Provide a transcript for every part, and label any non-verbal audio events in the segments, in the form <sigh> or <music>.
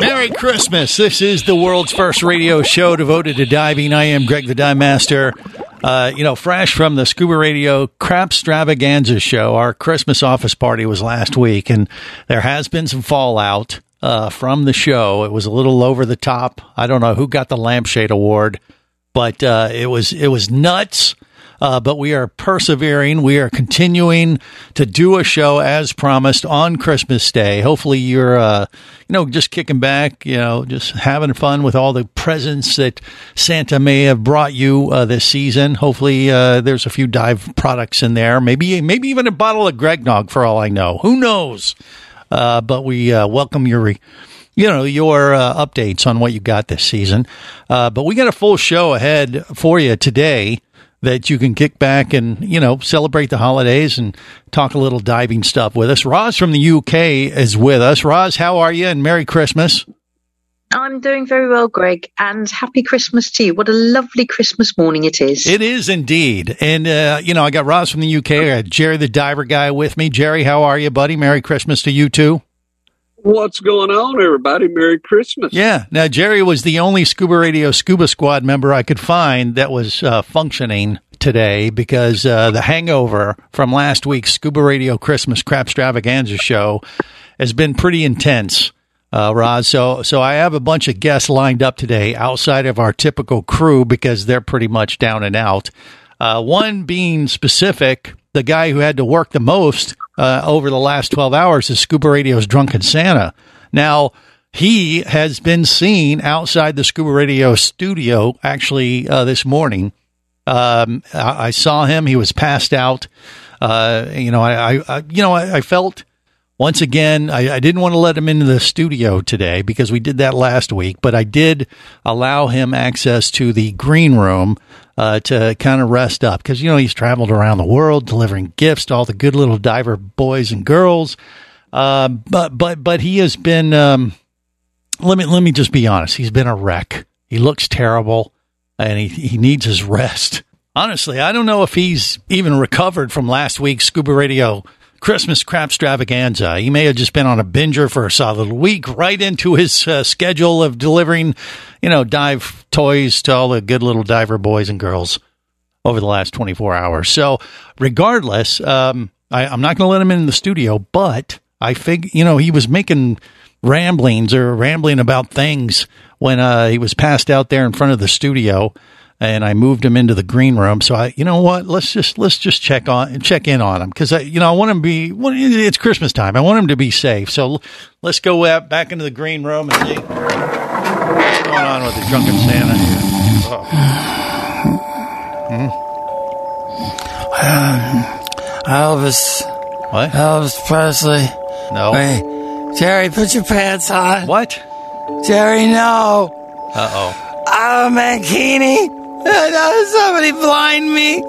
Merry Christmas. This is the world's first radio show devoted to diving. I am Greg the Dive Master. Uh, you know, fresh from the Scuba Radio Crap Stravaganza show. Our Christmas office party was last week, and there has been some fallout uh, from the show. It was a little over the top. I don't know who got the lampshade award, but uh, it was it was nuts. Uh, but we are persevering. We are continuing to do a show as promised on Christmas Day. Hopefully, you're, uh, you know, just kicking back, you know, just having fun with all the presents that Santa may have brought you uh, this season. Hopefully, uh, there's a few dive products in there. Maybe, maybe even a bottle of Gregnog for all I know. Who knows? Uh, but we uh, welcome your. Re- you know your uh, updates on what you got this season. Uh, but we got a full show ahead for you today that you can kick back and you know celebrate the holidays and talk a little diving stuff with us. Roz from the UK is with us. Roz, how are you? And Merry Christmas. I'm doing very well, Greg, and happy Christmas to you. What a lovely Christmas morning it is. It is indeed. And, uh, you know, I got Roz from the UK. I got Jerry the diver guy with me. Jerry, how are you, buddy? Merry Christmas to you too. What's going on, everybody? Merry Christmas. Yeah. Now, Jerry was the only Scuba Radio Scuba Squad member I could find that was uh, functioning today because uh, the hangover from last week's Scuba Radio Christmas Crap Stravaganza show has been pretty intense. Uh, Roz, so so I have a bunch of guests lined up today outside of our typical crew because they're pretty much down and out. Uh, one being specific, the guy who had to work the most uh, over the last 12 hours is Scuba Radio's Drunken Santa. Now, he has been seen outside the Scuba Radio studio actually uh, this morning. Um, I, I saw him. He was passed out. Uh, you know, I, I, you know, I, I felt once again, I, I, didn't want to let him into the studio today because we did that last week, but I did allow him access to the green room uh, to kind of rest up because, you know, he's traveled around the world delivering gifts to all the good little diver boys and girls. Uh, but, but, but he has been, um, let me, let me just be honest. He's been a wreck. He looks terrible and he, he needs his rest. Honestly, I don't know if he's even recovered from last week's Scuba Radio Christmas crap extravaganza. He may have just been on a binger for a solid week, right into his uh, schedule of delivering, you know, dive toys to all the good little diver boys and girls over the last 24 hours. So, regardless, um, I, I'm not going to let him in the studio, but I fig, you know, he was making ramblings or rambling about things when uh, he was passed out there in front of the studio and I moved him into the green room. So I, you know what? Let's just let's just check on check in on him because I, you know, I want him to be. It's Christmas time. I want him to be safe. So let's go back into the green room and see going on with the drunken Santa here. Oh. Hmm? Um, Elvis. What? Elvis Presley. No. Wait, Jerry, put your pants on. What? Jerry, no. Uh oh. Oh, Mankini. <laughs> Uh, somebody blind me.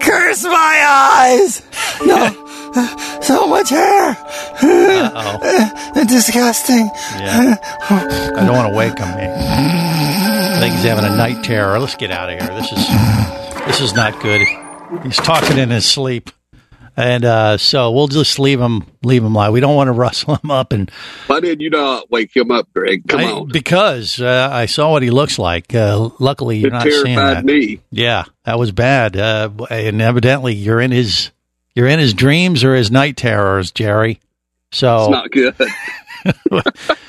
Curse my eyes. No. <laughs> so much hair. Uh-oh. <laughs> Disgusting. Yeah. I don't want to wake him. I think he's having a night terror. Let's get out of here. This is this is not good. He's talking in his sleep. And uh, so we'll just leave him, leave him lie. We don't want to <laughs> rustle him up. And why did you not wake him up, Greg? Come I, on, because uh, I saw what he looks like. Uh, luckily, you're it not terrified seeing that. me. Yeah, that was bad. Uh, and evidently, you're in his, you're in his dreams or his night terrors, Jerry. So It's not good.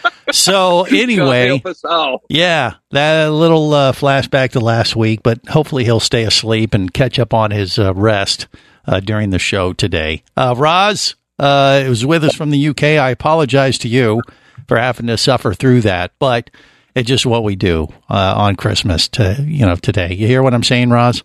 <laughs> so <laughs> anyway, help us all. yeah, that little uh, flashback to last week, but hopefully he'll stay asleep and catch up on his uh, rest uh, during the show today. Uh, Roz uh, was with us from the UK. I apologize to you for having to suffer through that, but it's just what we do uh, on Christmas. To you know, today. You hear what I'm saying, Roz?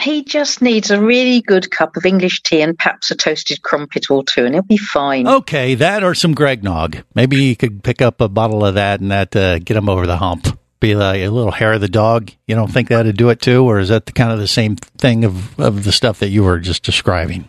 He just needs a really good cup of English tea and perhaps a toasted crumpet or two, and he'll be fine. Okay, that or some Greg Nog. Maybe you could pick up a bottle of that and that uh, get him over the hump. Be like a little hair of the dog. You don't think that'd do it too, or is that the, kind of the same thing of of the stuff that you were just describing?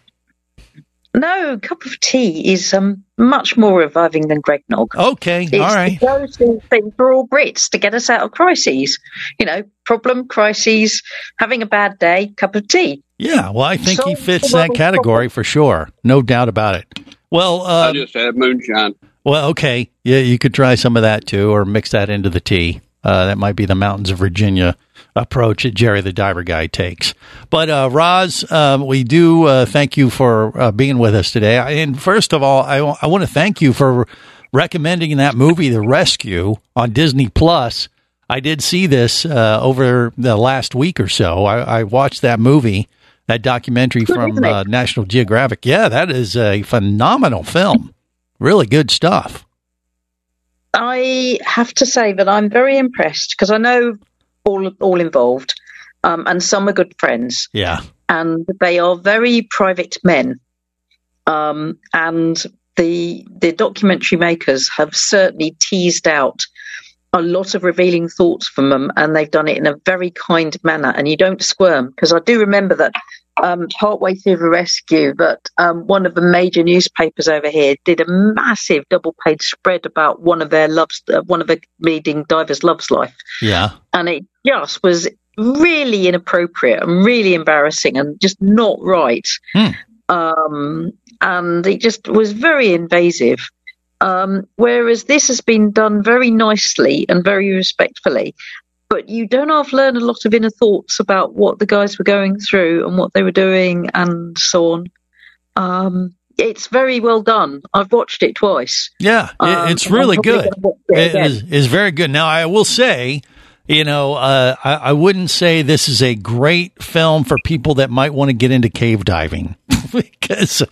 No, a cup of tea is um, much more reviving than Greg Nog. Okay, It's all right. the go-to thing for all Brits to get us out of crises. You know, problem, crises, having a bad day, cup of tea. Yeah, well, I think he fits that category for sure, no doubt about it. Well, I uh, just had moonshine. well, okay, yeah, you could try some of that too, or mix that into the tea. Uh, that might be the mountains of Virginia approach that Jerry the Diver Guy takes. But uh, Roz, um, we do uh, thank you for uh, being with us today. And first of all, I, I want to thank you for recommending that movie, The Rescue, on Disney Plus. I did see this uh, over the last week or so. I, I watched that movie, that documentary from uh, National Geographic. Yeah, that is a phenomenal film. Really good stuff. I have to say that I'm very impressed because I know all all involved, um, and some are good friends, Yeah. and they are very private men. Um, and the the documentary makers have certainly teased out a lot of revealing thoughts from them, and they've done it in a very kind manner. And you don't squirm because I do remember that um, partway through the rescue that um, one of the major newspapers over here did a massive double page spread about one of their loves, uh, one of the leading divers' loves life, Yeah. and it just was really inappropriate and really embarrassing and just not right. Hmm. Um, and it just was very invasive. Um, whereas this has been done very nicely and very respectfully, but you don't half learn a lot of inner thoughts about what the guys were going through and what they were doing and so on. Um, it's very well done. I've watched it twice. Yeah, it- Um, it's and really good. it It is, is very good. Now, I will say, you know, uh, I, I wouldn't say this is a great film for people that might want to get into cave diving <laughs> because,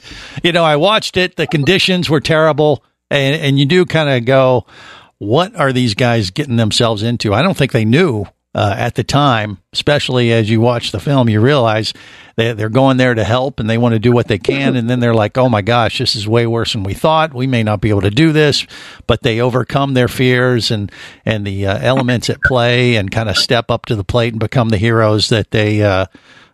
you know, I watched it. The conditions were terrible, and and you do kind of go, what are these guys getting themselves into? I don't think they knew. Uh, at the time, especially as you watch the film, you realize they, they're going there to help and they want to do what they can. <laughs> And then they're like, oh my gosh, this is way worse than we thought. We may not be able to do this, but they overcome their fears and, and the uh, elements at play and kind of step up to the plate and become the heroes that they uh,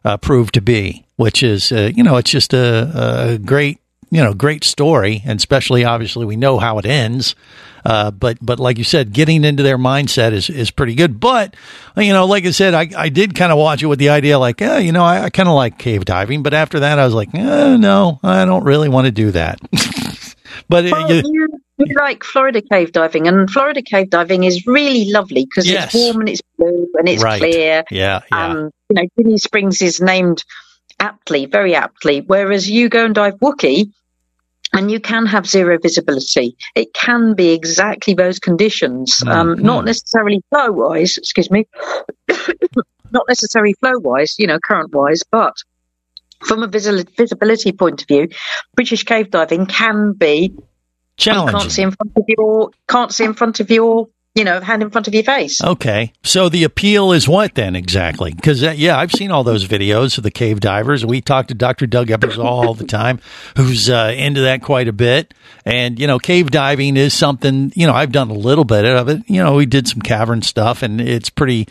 uh, prove to be, which is, uh, you know, it's just a, a great, you know, great story. And especially, obviously, we know how it ends. Uh, but but like you said, getting into their mindset is, is pretty good. But you know, like I said, I, I did kind of watch it with the idea like, eh, you know, I, I kind of like cave diving. But after that, I was like, eh, no, I don't really want to do that. <laughs> but it, Well, you- you, you like Florida cave diving, and Florida cave diving is really lovely because Yes. it's warm and it's blue and it's Right. clear. yeah, yeah, And you know, Ginnie Springs is named aptly, very aptly. Whereas you go and dive Wookey, and you can have zero visibility. It can be exactly those conditions, um, Mhm. not necessarily flow wise. Excuse me, <coughs> not necessarily flow wise. You know, current wise, but from a visi- visibility point of view, British cave diving can be you can't see in front of your can't see in front of your you know hand in front of your face. Okay. So the appeal is what then exactly? Because, uh, yeah, I've seen all those videos of the cave divers. We talk to Dr. Doug Ebersole all the time, who's uh, into that quite a bit. And, you know, cave diving is something, you know, I've done a little bit of it. You know, we did some cavern stuff, and it's pretty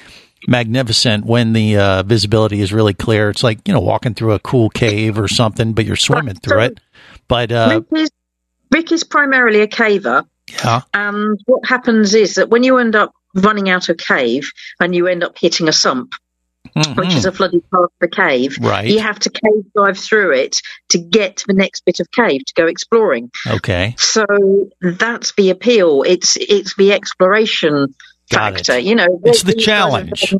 magnificent when the uh, visibility is really clear. It's like, you know, walking through a cool cave or something, but you're swimming through it. But, uh, Rick, is, Rick is primarily a caver, yeah. and what happens is that when you end up running out of cave and you end up hitting a sump, which Mhm. is a flooded part of the cave, Right. you have to cave dive through it to get to the next bit of cave to go exploring. Okay. So that's the appeal. It's it's the exploration Got it. factor. You know, It's the challenge.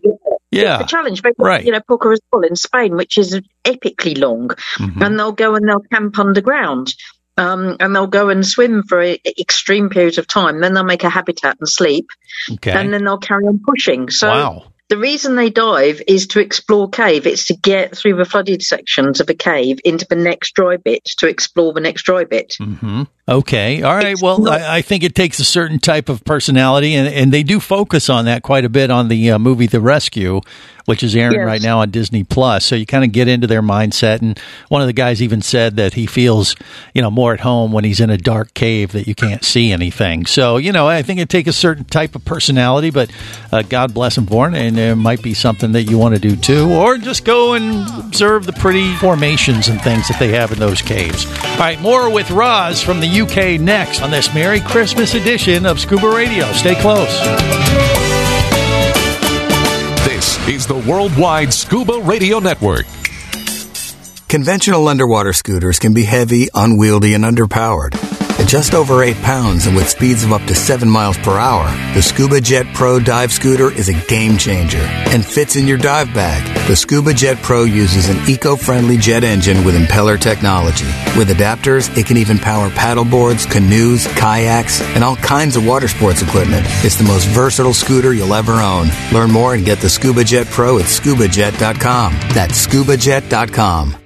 Yeah. the challenge. But, Right. You know, Sol in Spain, which is epically long, Mhm. and they'll go and they'll camp underground. Um, and they'll go and swim for a, extreme periods of time. Then they'll make a habitat and sleep, Okay. and then they'll carry on pushing. So wow. the reason they dive is to explore cave. It's to get through the flooded sections of a cave into the next dry bit to explore the next dry bit. hmm Okay. All right. Well, I, I think it takes a certain type of personality, and, and they do focus on that quite a bit on the uh, movie The Rescue, which is airing Yes. right now on Disney Plus. So you kind of get into their mindset. And one of the guys even said that he feels, you know, more at home when he's in a dark cave that you can't see anything. So, you know, I think it takes a certain type of personality, but uh, God bless him for it. And there might be something that you want to do too, or just go and observe the pretty formations and things that they have in those caves. All right, more with Roz from the UK next on this Merry Christmas edition of Scuba Radio. Stay close. This is the Worldwide Scuba Radio Network. Conventional underwater scooters can be heavy, unwieldy, and underpowered. At just over 8 pounds and with speeds of up to 7 miles per hour, the Scuba Jet Pro dive scooter is a game changer and fits in your dive bag. The Scuba Jet Pro uses an eco-friendly jet engine with impeller technology. With adapters, it can even power paddleboards, canoes, kayaks, and all kinds of water sports equipment. It's the most versatile scooter you'll ever own. Learn more and get the Scuba Jet Pro at scubajet.com. That's scubajet.com.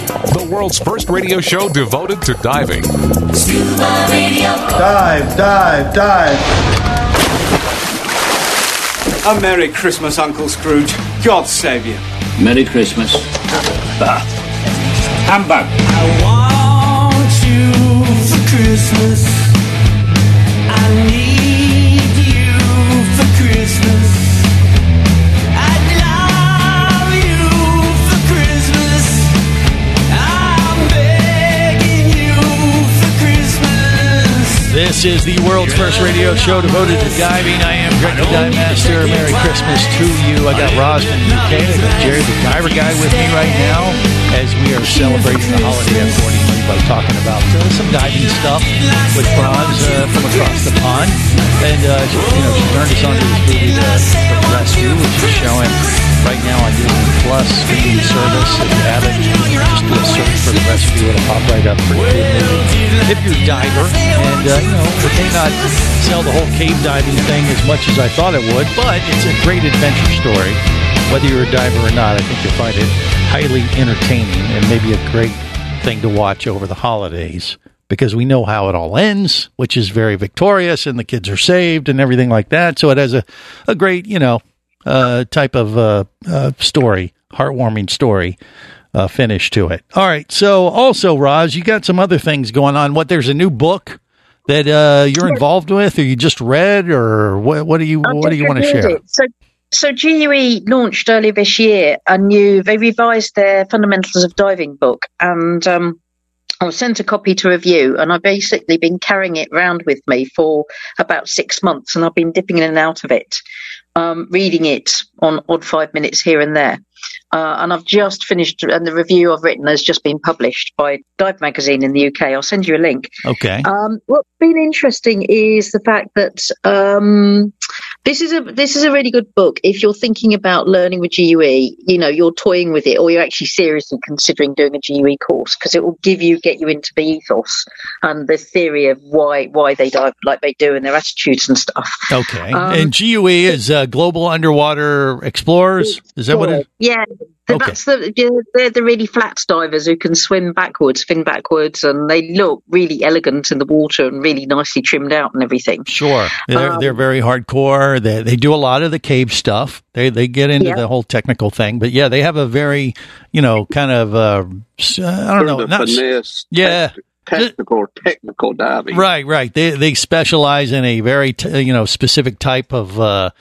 The world's first radio show devoted to diving. Scuba Radio. Dive, dive, dive. A Merry Christmas, Uncle Scrooge. God save you. Merry Christmas. Humbug. I want you for Christmas. This is the world's first radio show devoted to diving. I am Greg the Dive Master. Merry Christmas to you. I got Roz from the UK. I got Jerry the Diver Guy with me right now as we are celebrating the holiday accordingly by talking about uh, some diving stuff with Roz uh, from across the pond. And, uh, she, you know, she turned us on to this movie, the Rescue, which is showing right now on Disney Plus streaming service. If you haven't, just do a search for The Rescue. It'll pop right up. Good movie. If you're a diver, and, uh, you know, it may not sell the whole cave diving thing as much as I thought it would, but it's a great adventure story. Whether you're a diver or not, I think you'll find it highly entertaining and maybe a great thing to watch over the holidays because we know how it all ends, which is very victorious and the kids are saved and everything like that. So it has a, a great, you know, uh, type of uh, uh, story, heartwarming story uh, finish to it. All right. So also, Roz, you got some other things going on. What there's a new book that uh, you're involved with, or you just read, or what? What do you I've What do you want to share? it. So So GUE launched earlier this year a new. They revised their fundamentals of diving book, and um, I was sent a copy to review, and I've basically been carrying it round with me for about six months, and I've been dipping in and out of it, um, reading it on odd five minutes here and there. Uh, and I've just finished, and the review I've written has just been published by Dive Magazine in the UK. I'll send you a link. Okay. Um, what's been interesting is the fact that um, this is a this is a really good book if you're thinking about learning with GUE. You know, you're toying with it, or you're actually seriously considering doing a GUE course because it will give you get you into the ethos and the theory of why why they dive like they do and their attitudes and stuff. Okay. Um, and GUE is uh, Global Underwater Explorers. Is that what it? Yeah, so Okay. that's the yeah, they're the really flat divers who can swim backwards, fin backwards, and they look really elegant in the water and really nicely trimmed out and everything. Sure, they're, Um, they're very hardcore. They they do a lot of the cave stuff. They they get into Yeah. the whole technical thing, but yeah, they have a very you know kind of uh, uh, I don't know, the not finesse, yeah. Technical, technical diving. Right, right. They they specialize in a very t- you know specific type of uh,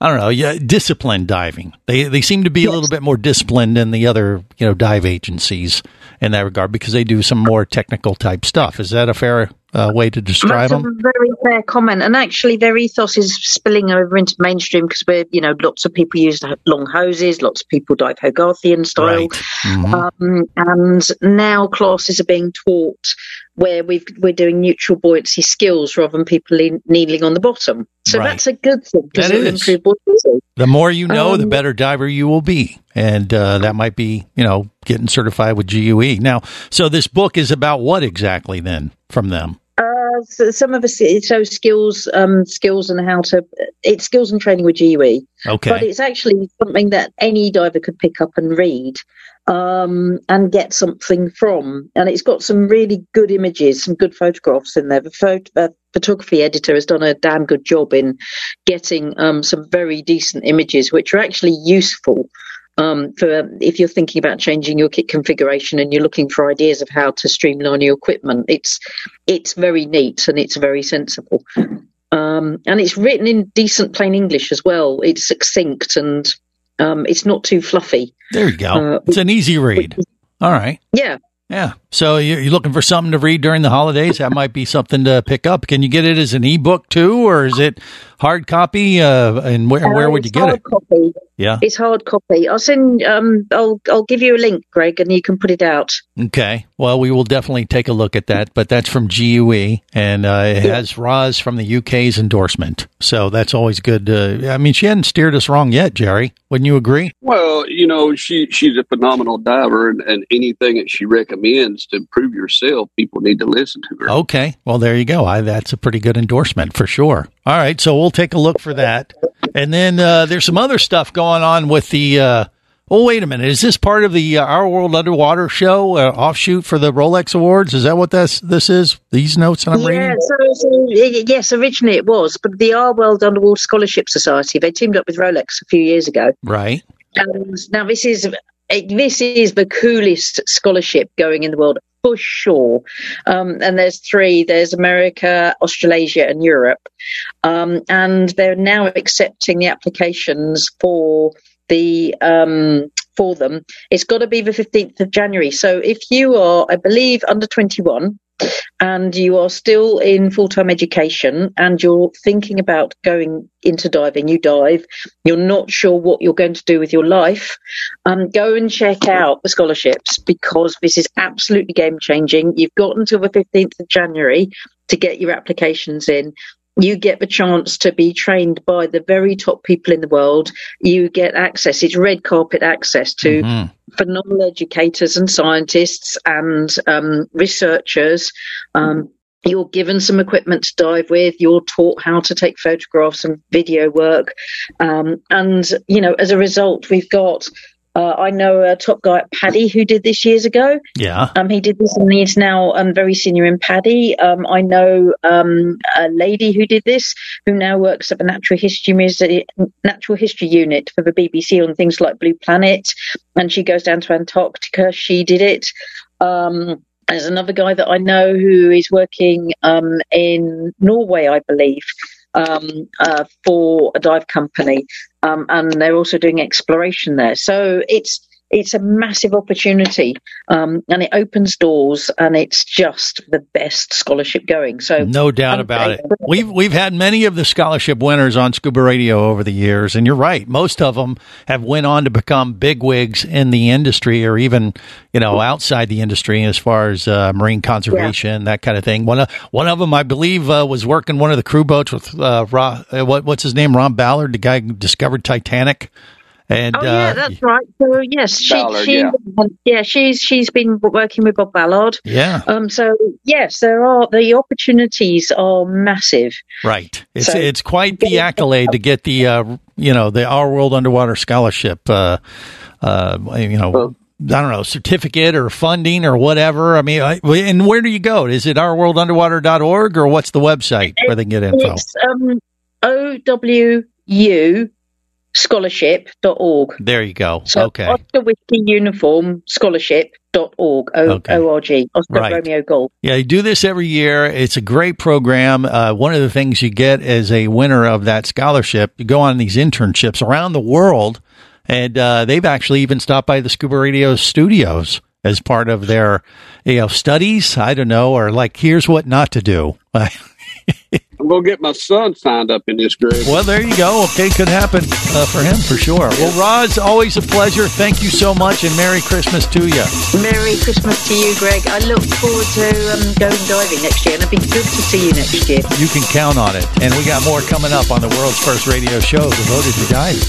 I don't know, yeah, disciplined diving. They they seem to be a little bit more disciplined than the other you know dive agencies in that regard because they do some more technical type stuff. Is that a fair uh, way to describe That's them? a very fair comment, and actually, their ethos is spilling over into mainstream because we're, you know, lots of people use long hoses, lots of people dive Hogarthian style, Mhm. um, and now classes are being taught where we've, we're doing neutral buoyancy skills rather than people lean, kneeling on the bottom. So Right. that's a good thing because it'll improve buoyancy. The more you know, the Um, better diver you will be. And uh, that might be, you know, getting certified with GUE. Now, so this book is about what exactly then from them? So some of us so skills, um, skills and how to. It's skills and training with GUE. Okay. but it's actually something that any diver could pick up and read um, and get something from. And it's got some really good images, some good photographs in there. The photo, uh, photography editor has done a damn good job in getting um, some very decent images, which are actually useful. Um, for if you're thinking about changing your kit configuration and you're looking for ideas of how to streamline your equipment, it's it's very neat and it's very sensible. Um, and it's written in decent plain English as well. It's succinct and um, it's not too fluffy. There you go. Uh, it's an easy read. All right. Yeah. Yeah. So you're you're looking for something to read during the holidays? That might be something to pick up. Can you get it as an ebook too, or is it hard copy? Uh, and where where Uh, would you get it? Copy. Yeah. It's hard copy. I'll send. Um, I'll I'll give you a link, Greg, and you can put it out. Okay. Well, we will definitely take a look at that, but that's from GUE and uh, it has Roz from the UK's endorsement. So that's always good. Uh, I mean, she hadn't steered us wrong yet, Jerry. Wouldn't you agree? Well, you know, she she's a phenomenal diver, and, and anything that she recommends to improve yourself, people need to listen to her. Okay. Well, there you go. I, that's a pretty good endorsement for sure. All right. So we'll take a look for that. And then uh, there's some other stuff going on with the. Uh, oh, wait a minute. Is this part of the uh, Our World Underwater show uh, offshoot for the Rolex Awards? Is that what this this is? These notes that I'm yeah. reading. So, so yes, originally it was, but the Our World Underwater Scholarship Society they teamed up with Rolex a few years ago. Right. And now this is this is the coolest scholarship going in the world for sure. Um, and there's three: there's America, Australasia, and Europe. Um, and they're now accepting the applications for the um, for them. It's got to be the 15th of January. So if you are, I believe, under 21 and you are still in full time education and you're thinking about going into diving, you dive, you're not sure what you're going to do with your life, um, go and check out the scholarships because this is absolutely game changing. You've got until the 15th of January to get your applications in. You get the chance to be trained by the very top people in the world. You get access, it's red carpet access to Mhm. phenomenal educators and scientists and um, researchers. Um, you're given some equipment to dive with. You're taught how to take photographs and video work. Um, and, you know, as a result, we've got, uh, I know a top guy at PADI who did this years ago. Yeah. Um, he did this and he's now um, very senior in PADI. Um, I know um, a lady who did this who now works at the Natural History Museum, Natural History Unit for the BBC on things like Blue Planet, and she goes down to Antarctica. She did it. Um, there's another guy that I know who is working um, in Norway, I believe, um, uh, for a dive company, um, and they're also doing exploration there. So it's it's a massive opportunity, um, and it opens doors, and it's just the best scholarship going. So No doubt about it. We've we've had many of the scholarship winners on Scuba Radio over the years, and you're right. Most of them have went on to become big wigs in the industry, or even you know outside the industry as far as uh, marine conservation, that kind of thing. One of one of them, I believe, uh, was working one of the crew boats with uh, uh, what what's his name, Ron Ballard, the guy who discovered Titanic. And Oh yeah, uh, that's right. So yes, she, Ballard, she yeah. yeah. she's she's been working with Bob Ballard. Yeah. Um. So yes, there are the opportunities are massive. Right. It's So- it's quite the accolade to get the uh, you know the Our World Underwater Scholarship. Uh, uh, you know. I don't know, certificate or funding or whatever. I mean, I, and where do you go? Is it ourworldunderwater.org or what's the website where they can get info? It's um OWU scholarship.org. There you go. So okay. Oscar Whiskey Uniform Scholarship.org. O Okay. O R G. Oscar Right. Romeo Golf. Yeah, you do this every year. It's a great program. Uh, one of the things you get as a winner of that scholarship, you go on these internships around the world, and uh, they've actually even stopped by the Scuba Radio studios as part of their, you know, studies. I don't know, or like, here's what not to do. <laughs> I'm gonna get my son signed up in this group. well, there you go. Okay, could happen uh, for him for sure. Well, Roz, always a pleasure. Thank you so much, and Merry Christmas to you. Merry Christmas to you, Greg. I look forward to um, going diving next year, and it'd be good to see you next year. You can count on it. And we got more coming up on the world's first radio show devoted to diving.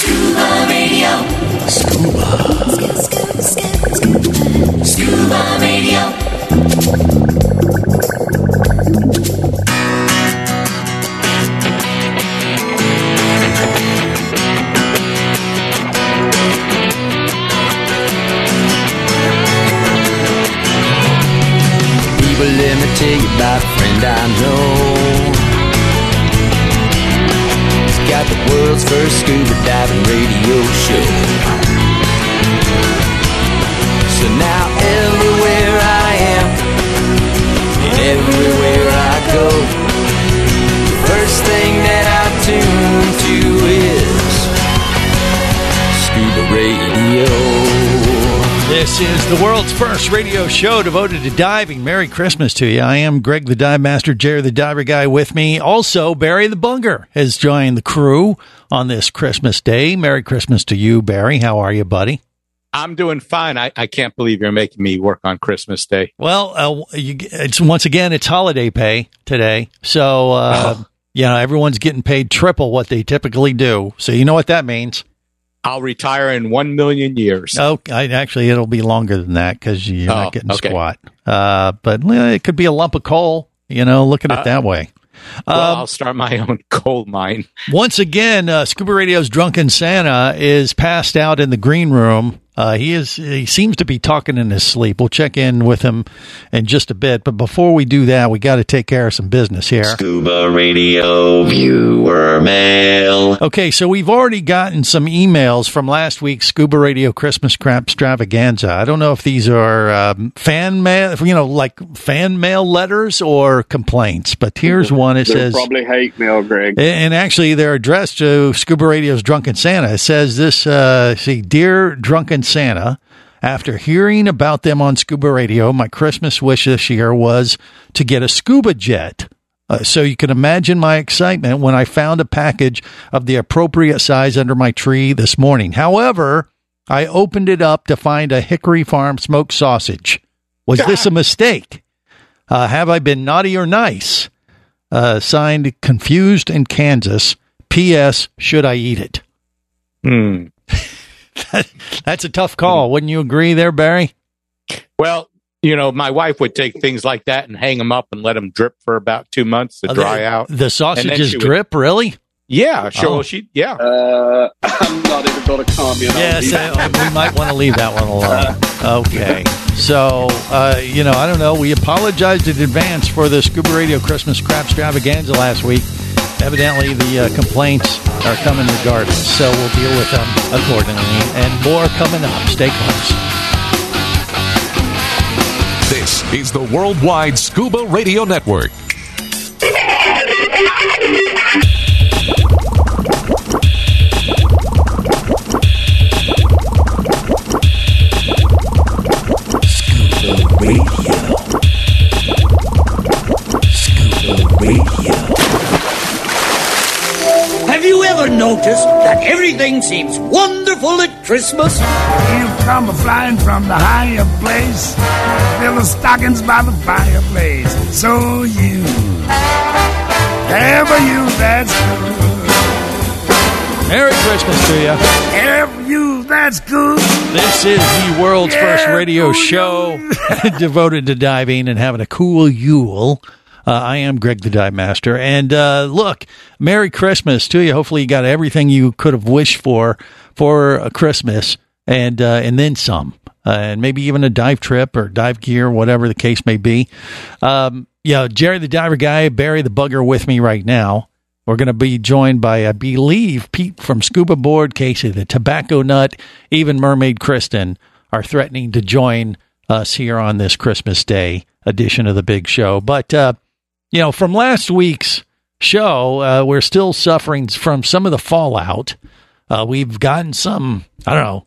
Scuba Radio. Scuba. Scuba Radio. About a friend I know. The world's first radio show devoted to diving. Merry Christmas to you. I am Greg the Dive Master, Jerry the Diver Guy with me. Also, Barry the Bunger has joined the crew on this Christmas day. Merry Christmas to you, Barry. How are you, buddy? I'm doing fine. I, I can't believe you're making me work on Christmas Day. Well, uh, you, it's once again it's holiday pay today, so uh, you know everyone's getting paid triple what they typically do. So you know what that means. I'll retire in one million years. Oh, I, actually, it'll be longer than that because you're Oh, not getting okay. squat. Uh, but it could be a lump of coal. You know, look at it Uh, that way. Well, Um, I'll start my <laughs> own coal mine. Once again, uh, Scuba Radio's drunken Santa is passed out in the green room. Uh, he is. He seems to be talking in his sleep. We'll check in with him in just a bit. But before we do that, we got to take care of some business here. Scuba Radio viewer mail. Okay, so we've already gotten some emails from last week's Scuba Radio Christmas Crap Extravaganza. I don't know if these are um, fan mail, you know, like fan mail letters or complaints, but here's one. It They're says, probably hate mail, Greg. and actually, they're addressed to Scuba Radio's Drunken Santa. It says this, uh, see, Dear Drunken Santa, after hearing about them on Scuba Radio, my Christmas wish this year was to get a scuba jet. Uh, so you can imagine my excitement when I found a package of the appropriate size under my tree this morning. However, I opened it up to find a Hickory Farm smoked sausage. Was this a <laughs> mistake? Uh, have I been naughty or nice? Uh, signed Confused in Kansas. P.S. Should I eat it? Hmm. <laughs> That's a tough call. Wouldn't you agree there, Barry? Well, you know, my wife would take things like that and hang them up and let them drip for about two months to Uh, dry the, out. The sausages she would- drip, really? Yeah, sure. Oh. She, yeah. Uh, I'm not even going to comment Yes, uh, we might want to leave that one alone. Okay. So, uh, you know, I don't know. We apologized in advance for the Scuba Radio Christmas Crap Extravaganza last week. Evidently, the uh, complaints are coming regardless, so we'll deal with them accordingly. And more coming up. Stay close. This is the Worldwide Scuba Radio Network. Everything seems wonderful at Christmas? You come flying from the higher place, fill the stockings by the fireplace. So you, ever you, that's good. Merry Christmas to you. Ever you, that's good. This is the world's Yeah, first radio cool show <laughs> devoted to diving and having a cool Yule. Uh, I am Greg the Dive Master. And uh, look, Merry Christmas to you. Hopefully, you got everything you could have wished for for a Christmas and uh, and then some. Uh, and maybe even a dive trip or dive gear, whatever the case may be. Um, yeah, Jerry the Diver Guy, Barry the Bugger with me right now. We're going to be joined by, I believe, Pete from Scuba Board, Casey the Tobacco Nut, even Mermaid Kristen are threatening to join us here on this Christmas Day edition of the Big Show. But, uh, you know, from last week's show, uh, we're still suffering from some of the fallout. Uh, we've gotten some, I don't know.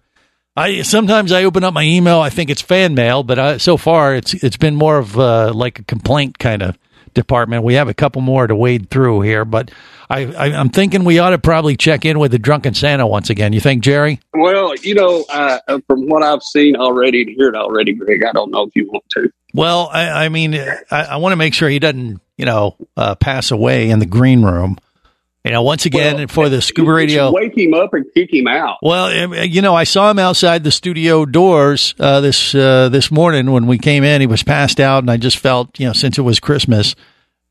I sometimes I open up my email. I think it's fan mail, but I, so far it's it's been more of uh, like a complaint kind of department. We have a couple more to wade through here, but I, I I'm thinking we ought to probably check in with the drunken Santa once again. You think, Jerry? Well, you know, uh, from what I've seen already and heard already, Greg, I don't know if you want to. Well, I, I mean, I, I want to make sure he doesn't, you know, uh, pass away in the green room. You know, once again Well, for the scuba radio. Wake him up and kick him out. Well, um, you know, I saw him outside the studio doors uh, this uh, this morning when we came in. He was passed out, and I just felt, you know, since it was Christmas,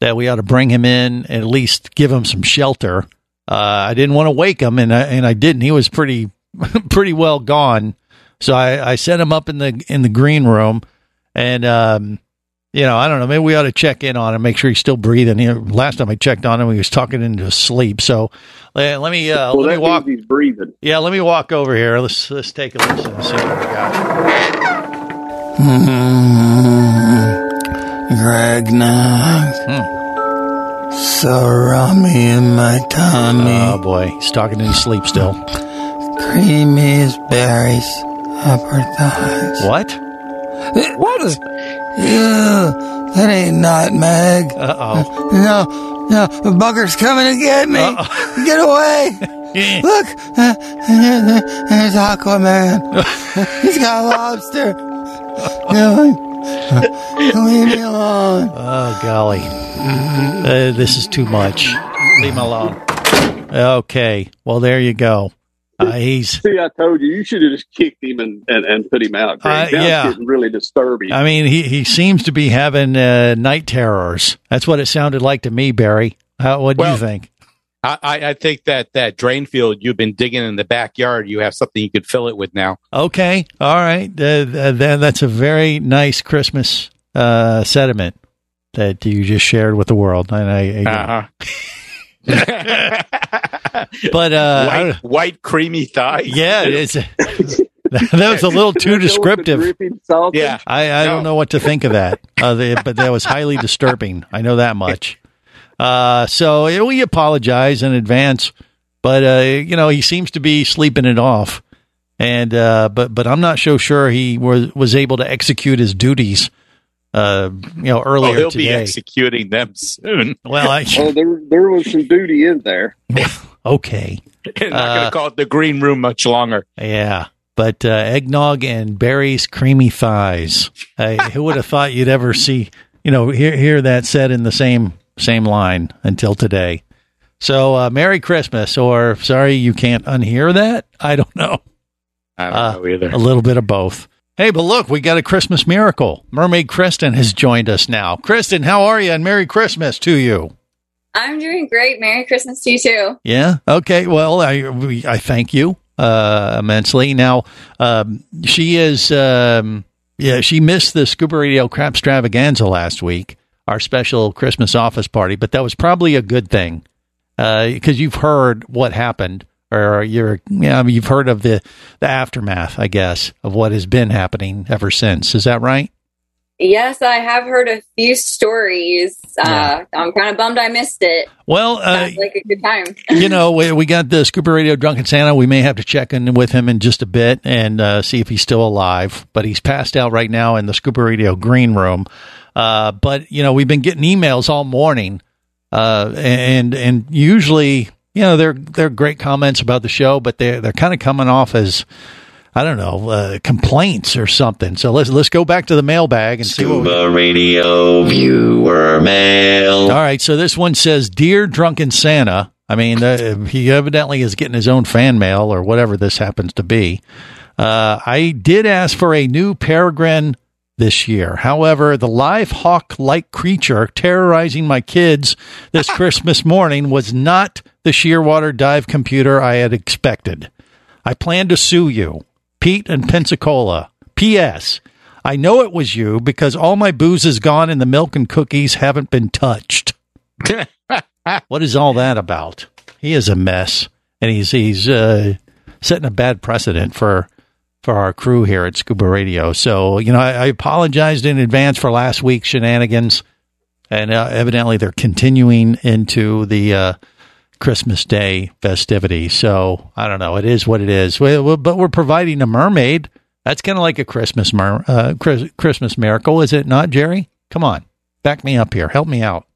that we ought to bring him in and at least give him some shelter. Uh, I didn't want to wake him, and I, and I didn't. He was pretty <laughs> pretty well gone, so I, I set him up in the in the green room, and um, you know, I don't know. Maybe we ought to check in on him, make sure he's still breathing. You know, last time I checked on him, he was talking into his sleep. So uh, let me uh, well, let me walk. he's breathing. Yeah, let me walk over here. Let's let's take a listen and see what we got. Greg Knox. So rummy in my tummy. Oh boy, he's talking in his sleep still. Creamy as berries. Upper thighs. What? What is. Ew, that ain't nutmeg. Uh oh. No, no, the bugger's coming to get me. Get away. <laughs> Look, uh, <laughs> there's Aquaman. <laughs> He's got a lobster. No, leave me alone. Oh golly, uh, this is too much. Leave him alone. Okay, well there you go. Uh, he's. See, I told you, you should have just kicked him and, and, and put him out. Uh, yeah. getting really disturbing. I mean, he he seems to be having uh, night terrors. That's what it sounded like to me, Barry. How, what do Well- you think? I, I I think that that drain field you've been digging in the backyard, you have something you could fill it with now. Okay, all right. Uh, uh, then that's a very nice Christmas uh, sentiment that you just shared with the world. And I, I Uh-huh. <laughs> <laughs> but uh, white, white creamy thighs. yeah, it's <laughs> that was a little too descriptive. Yeah. I, I don't know what to think of that, uh, the, but that was highly disturbing. I know that much. Uh, so we apologize in advance, but uh, you know he seems to be sleeping it off, and uh, but but I'm not so sure he was was able to execute his duties. Uh, you know, Oh, earlier he'll be executing them soon. <laughs> Well, I oh, there there was some duty in there. <laughs> okay, <laughs> not Uh, going to call it the green room much longer. yeah. But uh, eggnog and Barry's creamy thighs. Uh, who would have thought you'd ever see, you know, hear hear that said in the same same line until today? So, uh, Merry Christmas, or sorry you can't unhear that. I don't know. I don't Uh, know either. A little bit of both. Hey, but look, we got a Christmas miracle. Mermaid Kristen has joined us now. Kristen, how are you? And Merry Christmas to you. I'm doing great. Merry Christmas to you too. Yeah. Okay. Well, I I thank you uh, immensely. Now, um, she is. Um, yeah, she missed the Scuba Radio Crap Extravaganza last week, our special Christmas office party, but that was probably a good thing because you've heard what happened, or you're, you know, you've heard of the the aftermath, I guess, of what has been happening ever since. Is that right? Yes, I have heard a few stories. Uh, I'm kind of bummed I missed it. Well, uh, like a good time. <laughs> you know, we, <laughs> we got the Scuba Radio Drunken Santa. We may have to check in with him in just a bit and uh, see if he's still alive. But he's passed out right now in the Scuba Radio green room. Uh, but you know, we've been getting emails all morning, uh, and and usually, you know, they're they're great comments about the show, but they are they're kind of coming off as I don't know uh, complaints or something. So let's let's go back to the mailbag and see what. We, Scuba Radio Viewer Mail. all right, so this one says, "Dear Drunken Santa." I mean, uh, he evidently is getting his own fan mail or whatever this happens to be. Uh, I did ask for a new Peregrine this year. However, the live hawk like creature terrorizing my kids this <laughs> Christmas morning was not the Shearwater dive computer I had expected. I plan to sue you, Pete and Pensacola. P.S. I know it was you because all my booze is gone and the milk and cookies haven't been touched. <laughs> what is all that about? He is a mess, and he's he's uh, setting a bad precedent for for our crew here at Scuba Radio. So you know, I, I apologized in advance for last week's shenanigans, and uh, evidently they're continuing into the uh, Christmas Day festivity. So I don't know. It is what it is. We- we- but we're providing a mermaid. That's kind of like a Christmas mer- uh, Chris- Christmas miracle, is it not, Jerry? Come on, back me up here. Help me out.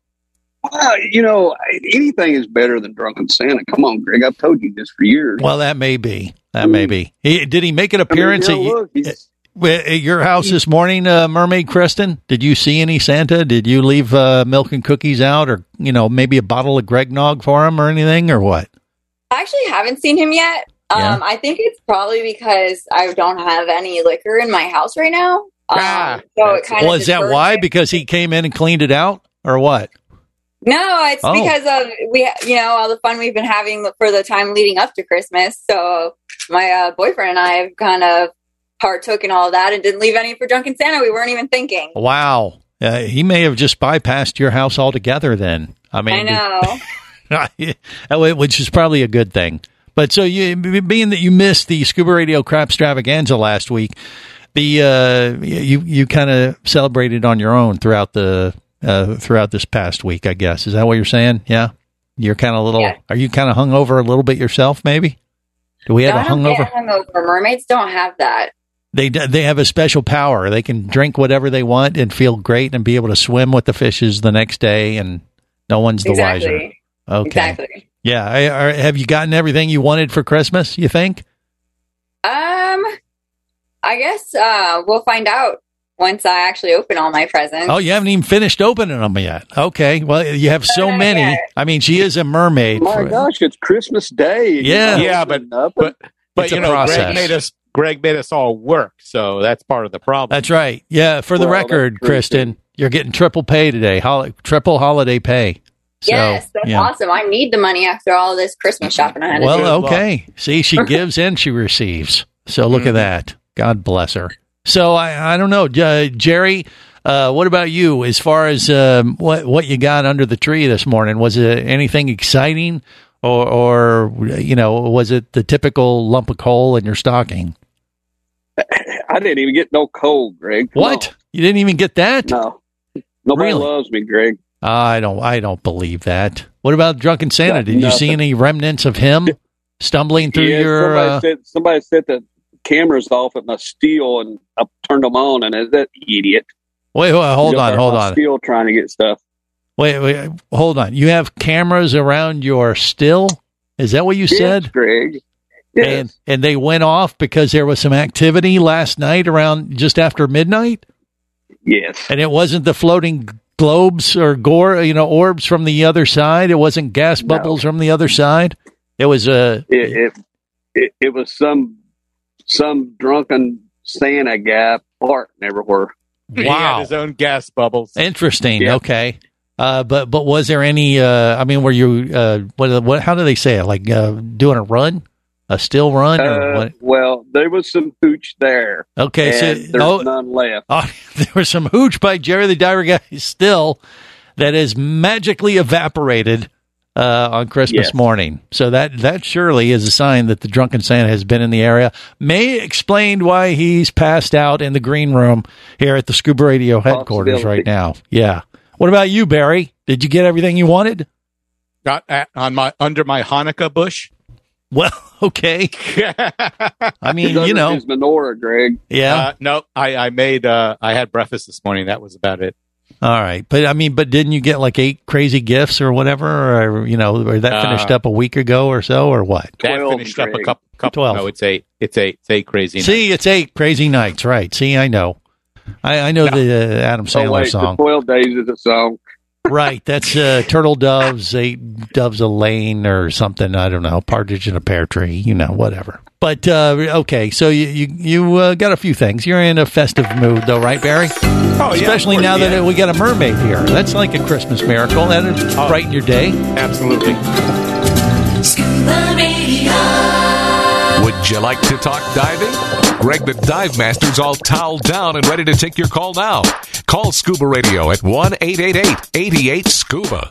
Uh, you know, anything is better than drunken Santa. Come on, Greg. I've told you this for years. Well, that may be. That may be. He, did he make an appearance I mean, you know, at, look, at your house this morning, uh, Mermaid Kristen? Did you see any Santa? Did you leave uh, milk and cookies out, or you know, maybe a bottle of Greg Nog for him, or anything, or what? I actually haven't seen him yet. Yeah. Um, I think it's probably because I don't have any liquor in my house right now. Um, so it kind Well, of is that why? Because he came in and cleaned it out, or what? No, it's Oh. because of we, you know, all the fun we've been having for the time leading up to Christmas. So my uh, boyfriend and I have kind of partook in all that and didn't leave any for drunken Santa. We weren't even thinking. Wow, uh, he may have just bypassed your house altogether. Then I mean, I <laughs> know. <laughs> Which is probably a good thing. But so you, being that you missed the Scuba Radio Crap Extravaganza last week, the uh, you you kind of celebrated on your own throughout the uh, throughout this past week. I guess is that what you're saying? Yeah, you're kind of a little. Yeah. Are you kind of hung over a little bit yourself? Maybe. Do we have No, a hungover? hungover. Mermaids don't have that. They they have a special power. They can drink whatever they want and feel great and be able to swim with the fishes the next day, and no one's the wiser. Okay. Exactly. Yeah. I, I, have you gotten everything you wanted for Christmas? You think? Um, I guess uh, we'll find out once I actually open all my presents. Oh, you haven't even finished opening them yet. Okay. Well, you have so not many. yet. I mean, she is a mermaid. My for- gosh, it's Christmas Day. Yeah. Yeah, but but but It's you know, process. Greg made us Greg made us all work, so that's part of the problem. That's right. Yeah. For the Well, that's record, true, Kristen, you're getting triple pay today. Hol- triple holiday pay. So, yes, that's yeah. awesome. I need the money after all this Christmas shopping I had to. Well, okay. See, she gives and she receives. So look at mm-hmm. that. God bless her. So I, I don't know, uh, Jerry. Uh, what about you? As far as um, what what you got under the tree this morning, was it anything exciting, or or you know, was it the typical lump of coal in your stocking? <laughs> I didn't even get no coal, Greg. Come What? You didn't even get that? No. Nobody Really? loves me, Greg. I don't. I don't believe that. What about drunken Santa? Did you see any remnants of him <laughs> stumbling through Yeah, your? somebody Uh, set somebody set the cameras off at my steel, and I turned them on, and as that idiot. wait, wait, hold on, hold on. Still trying to get stuff. Wait, wait, hold on. You have cameras around your still? Is that what you Yes, said? Greg. Yes. And and they went off because there was some activity last night around just after midnight, Yes. and it wasn't the floating globes or gore, you know, orbs from the other side. It wasn't gas bubbles from the other side. It was a It, it it it was some some drunken Santa guy farting everywhere. He Wow. had his own gas bubbles. interesting. Yeah. Okay. Uh, but but was there any? Uh, I mean, were you? Uh, what what? How do they say it? Like uh, doing a run, a still run, or Uh, what? well, there was some hooch there. Okay, so- there's oh. none left. Oh, <laughs> there was some hooch by Jerry the Diver guy still that is magically evaporated uh, on Christmas Yes. morning. So that that surely is a sign that the drunken Santa has been in the area. May explain why he's passed out in the green room here at the Scuba Radio headquarters right now. Yeah. What about you, Barry? Did you get everything you wanted? Got at, on my under my Hanukkah bush. Well, <laughs> okay. <laughs> I mean, He's you know, his menorah, Greg. yeah. Uh, no, I, I made uh, I had breakfast this morning. That was about it. All right, but I mean, but didn't you get like eight crazy gifts or whatever, or you know, or that Uh, finished up a week ago or so, or what? That finished up a Greg. couple. couple 12. No, it's eight. It's eight. It's eight crazy. See, it's eight crazy nights, right? See, I know, I, I know the uh, Adam Oh, Sandler wait, the song, 12 days is a song. Right? That's uh, Turtle Doves, Eight Doves a Lane, or something. I don't know, Partridge in a Pear Tree, you know, whatever. But uh, okay, so you you, you uh, got a few things. You're in a festive mood, though, right, Barry? Oh, yeah, Especially of now yeah. that we got a mermaid here. That's like a Christmas miracle. That'll Oh. brighten your day. Absolutely. Scuba Radio. Would you like to talk diving? Greg the Dive Master's all toweled down and ready to take your call now. Call Scuba Radio at 1 888 88 Scuba.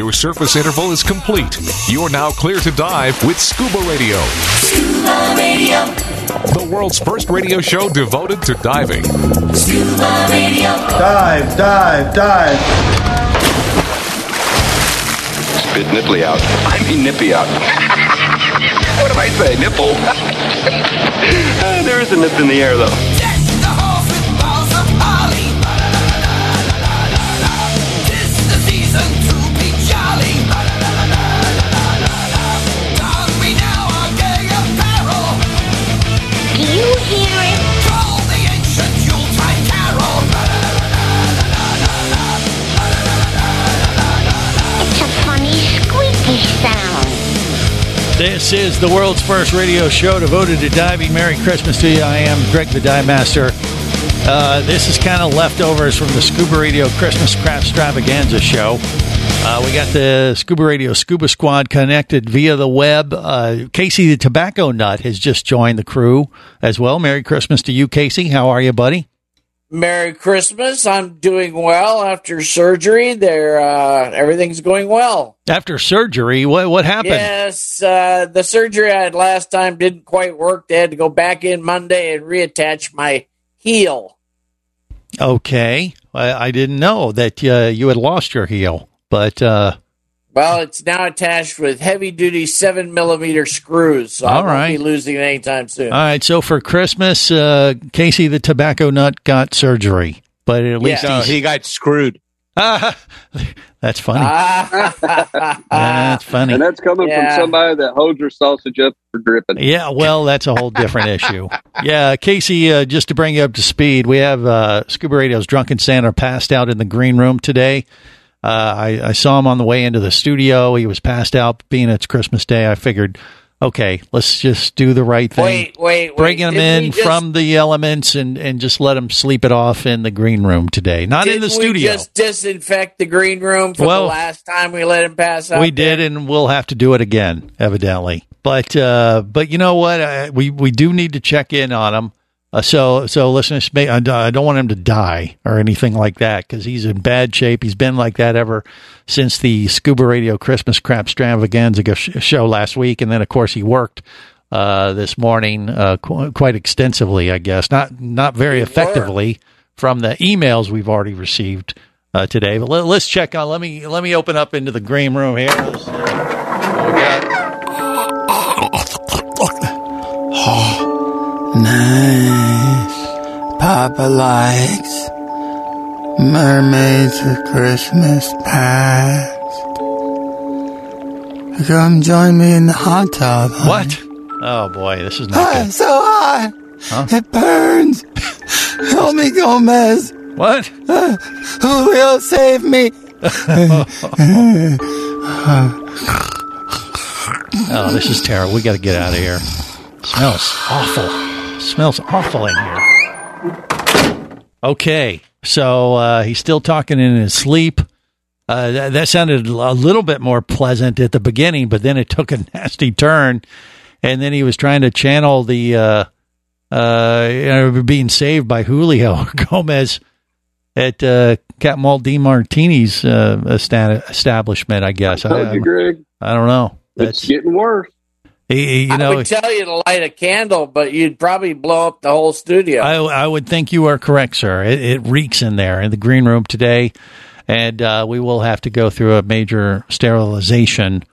Your surface interval is complete. You are now clear to dive with Scuba Radio, Scuba Radio. the world's first radio show devoted to diving. Scuba Radio. Dive, dive, dive. Spit nipply out. I mean nippy out. <laughs> what did I say? Nipple? Uh, <laughs> there is a nip in the air, though. This is the world's first radio show devoted to diving. Merry Christmas to you. I am Greg the Dive Master. Uh, this is kind of leftovers from the Scuba Radio Christmas Craft Extravaganza show. Uh, we got the Scuba Radio Scuba Squad connected via the web. Uh, Casey the Tobacco Nut has just joined the crew as well. Merry Christmas to you, Casey. How are you, buddy? Merry Christmas. I'm doing well after surgery. There, uh, everything's going well. After surgery, what what happened? Yes, uh, the surgery I had last time didn't quite work. They had to go back in Monday and reattach my heel. Okay, I, I didn't know that uh, you had lost your heel, but uh, Well, it's now attached with heavy duty seven millimeter screws, so I All won't right. be losing it anytime soon. All right, so for Christmas, uh, Casey the tobacco nut got surgery, but at least No, he's, he got screwed. <laughs> that's funny. <laughs> That's funny. And that's coming Yeah. from somebody that holds your sausage up for dripping. Yeah, well, that's a whole different <laughs> issue. Yeah, Casey, uh, just to bring you up to speed, we have uh, Scuba Radio's Drunken Santa passed out in the green room today. Uh, I, I saw him on the way into the studio. He was passed out, being it's Christmas Day. I figured, okay, let's just do the right thing. Wait, wait, wait. Bring him Didn't in just- from the elements and, and just let him sleep it off in the green room today. Not in the studio. We just disinfect the green room from Well, the last time we let him pass out. we did, and we'll have to do it again, evidently. But uh, but you know what? I, we we do need to check in on him. Uh, so so listeners, may- I I don't want him to die or anything like that because he's in bad shape. He's been like that ever since the Scuba Radio Christmas Crap Extravaganza go- sh- show last week, and then of course he worked uh, this morning uh, qu- quite extensively. I guess not not very effectively from the emails we've already received uh, today. But let, let's check on. Let me let me open up into the green room here. Let's see we got. Nice. Papa likes mermaids for Christmas past. Come join me in the hot tub. honey. What? Oh boy, this is not Ah, good. so hot. Huh? It burns. Help me, Gomez. What? Uh, who will save me? <laughs> Oh, this is terrible. We got to get out of here. Smells awful. Smells awful in here. Okay, so uh, he's still talking in his sleep. Uh, that, that sounded a little bit more pleasant at the beginning, but then it took a <laughs> nasty turn, and then he was trying to channel the uh, uh, being saved by Julio <laughs> Gomez at uh, Captain Walt D. Martini's uh, establishment. I guess I, you, Greg. I don't know. It's getting worse. He- he- you I would tell you to light a candle, but you'd probably blow up the whole studio. I, I would think you are correct, sir. It, it reeks in there in the green room today, and uh, we will have to go through a major sterilization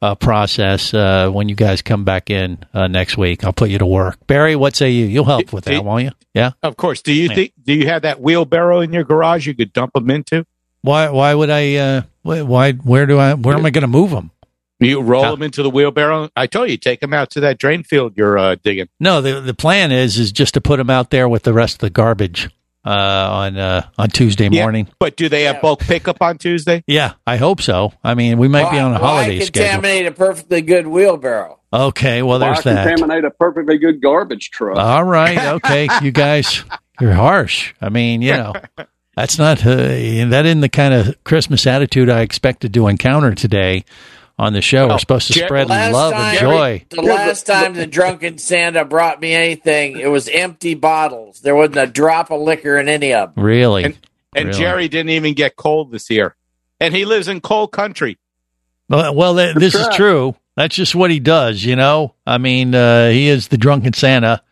uh, process uh, when you guys come back in uh, next week. I'll put you to work, Barry. What say you? You'll help with that, won't you? Yeah. Of course. Do you Yeah. think? Do you have that wheelbarrow in your garage you could dump them into? Why? Why would I? Uh, why? why- Where do I? Where am I going to move them? You roll them into the wheelbarrow. I told you, take them out to that drain field you're uh, digging. No, the the plan is is just to put them out there with the rest of the garbage uh, on uh, on Tuesday Yeah, morning. But do they have bulk pickup on Tuesday? Yeah, I hope so. I mean, we might be on a Why holiday schedule. contaminate a perfectly good wheelbarrow? Okay, well, Why there's that. contaminate a perfectly good garbage truck? All right, <laughs> okay, you guys, you're harsh. I mean, you know, that's not uh, that isn't the kind of Christmas attitude I expected to encounter today on the show. We're supposed to Jer- spread love time- and joy. The last time the drunken Santa brought me anything, it was empty bottles. There wasn't a drop of liquor in any of them. Really, And, and Really? Jerry didn't even get cold this year, and he lives in cold country. well, well th- this is true. That's just what he does. You know, I mean, uh, he is the drunken Santa,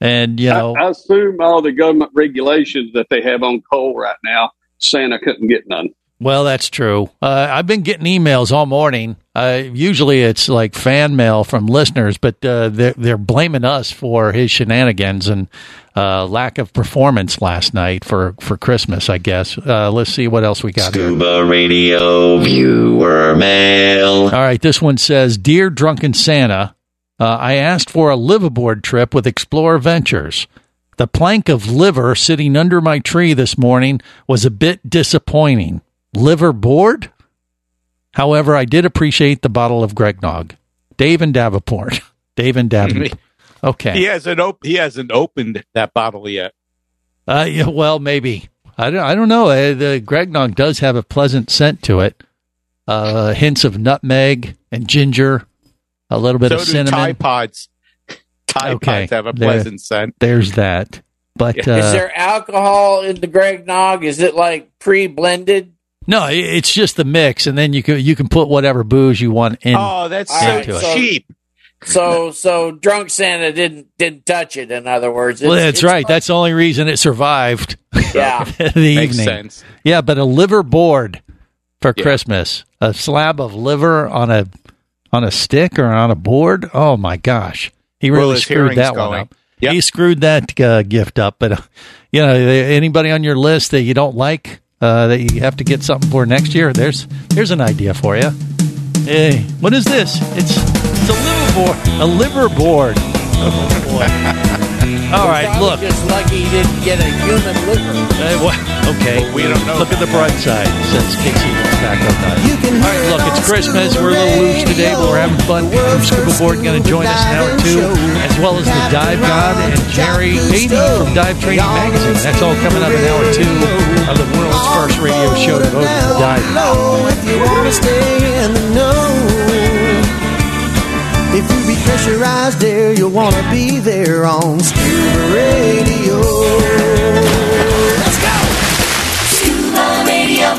and you know, I, I assume all the government regulations that they have on coal right now, Santa couldn't get none. Well, that's true. Uh, I've been getting emails all morning. Uh, usually it's like fan mail from listeners, but uh, they're, they're blaming us for his shenanigans and uh, lack of performance last night for, for Christmas, I guess. Uh, let's see what else we got here. Scuba Radio Viewer Mail. All right, this one says Dear Drunken Santa, uh, I asked for a liveaboard trip with Explorer Ventures. The plank of liver sitting under my tree this morning was a bit disappointing. Liver board? However, I did appreciate the bottle of Gregnog. Dave and Davenport. <laughs> Dave and Davenport. <laughs> Okay. He hasn't op- he hasn't opened that bottle yet. Uh, yeah, well, maybe. I don't, I don't know. Uh, the Gregnog does have a pleasant scent to it. Uh, hints of nutmeg and ginger, a little bit so of do cinnamon. Tide Pods. Tide Okay. Pods have a There- pleasant scent. There's that. But uh, Is there alcohol in the Greg Nog? Is it like pre-blended? No, it's just the mix, and then you can you can put whatever booze you want in. oh, that's so right, so- cheap. So, so drunk Santa didn't didn't touch it. In other words, well, It's- that's it's right. That's the only reason it survived Yeah, <laughs> the Makes evening. sense. Yeah, but a liver board. for Christmas. A slab of liver on a on a stick or on a board. Oh my gosh, he really his screwed hearing's that one going. up. He screwed that uh, gift up. But uh, you know, anybody on your list that you don't like uh, that you have to get something for next year, there's there's an idea for you. Hey, what is this? It's it's a liver board. A liver board. Oh boy. <laughs> All right, Probably look. Just lucky he didn't get a human liver. Uh, wha- okay, we don't know. Look at the bright side. Since Casey is back on time. All right, look, it's Christmas. We're a little loose today, but we're having fun. From Scuba Board going to join us in hour two, as well as the Dive God and Jerry Beatty from Dive Training Magazine. That's all coming up in hour two of the world's first radio show devoted to diving. If you be pressurized there, you'll wanna be there on Scuba Radio. Let's go! Scuba Radio.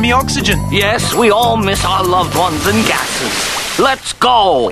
me oxygen. Yes, we all miss our loved ones and gases. Let's go.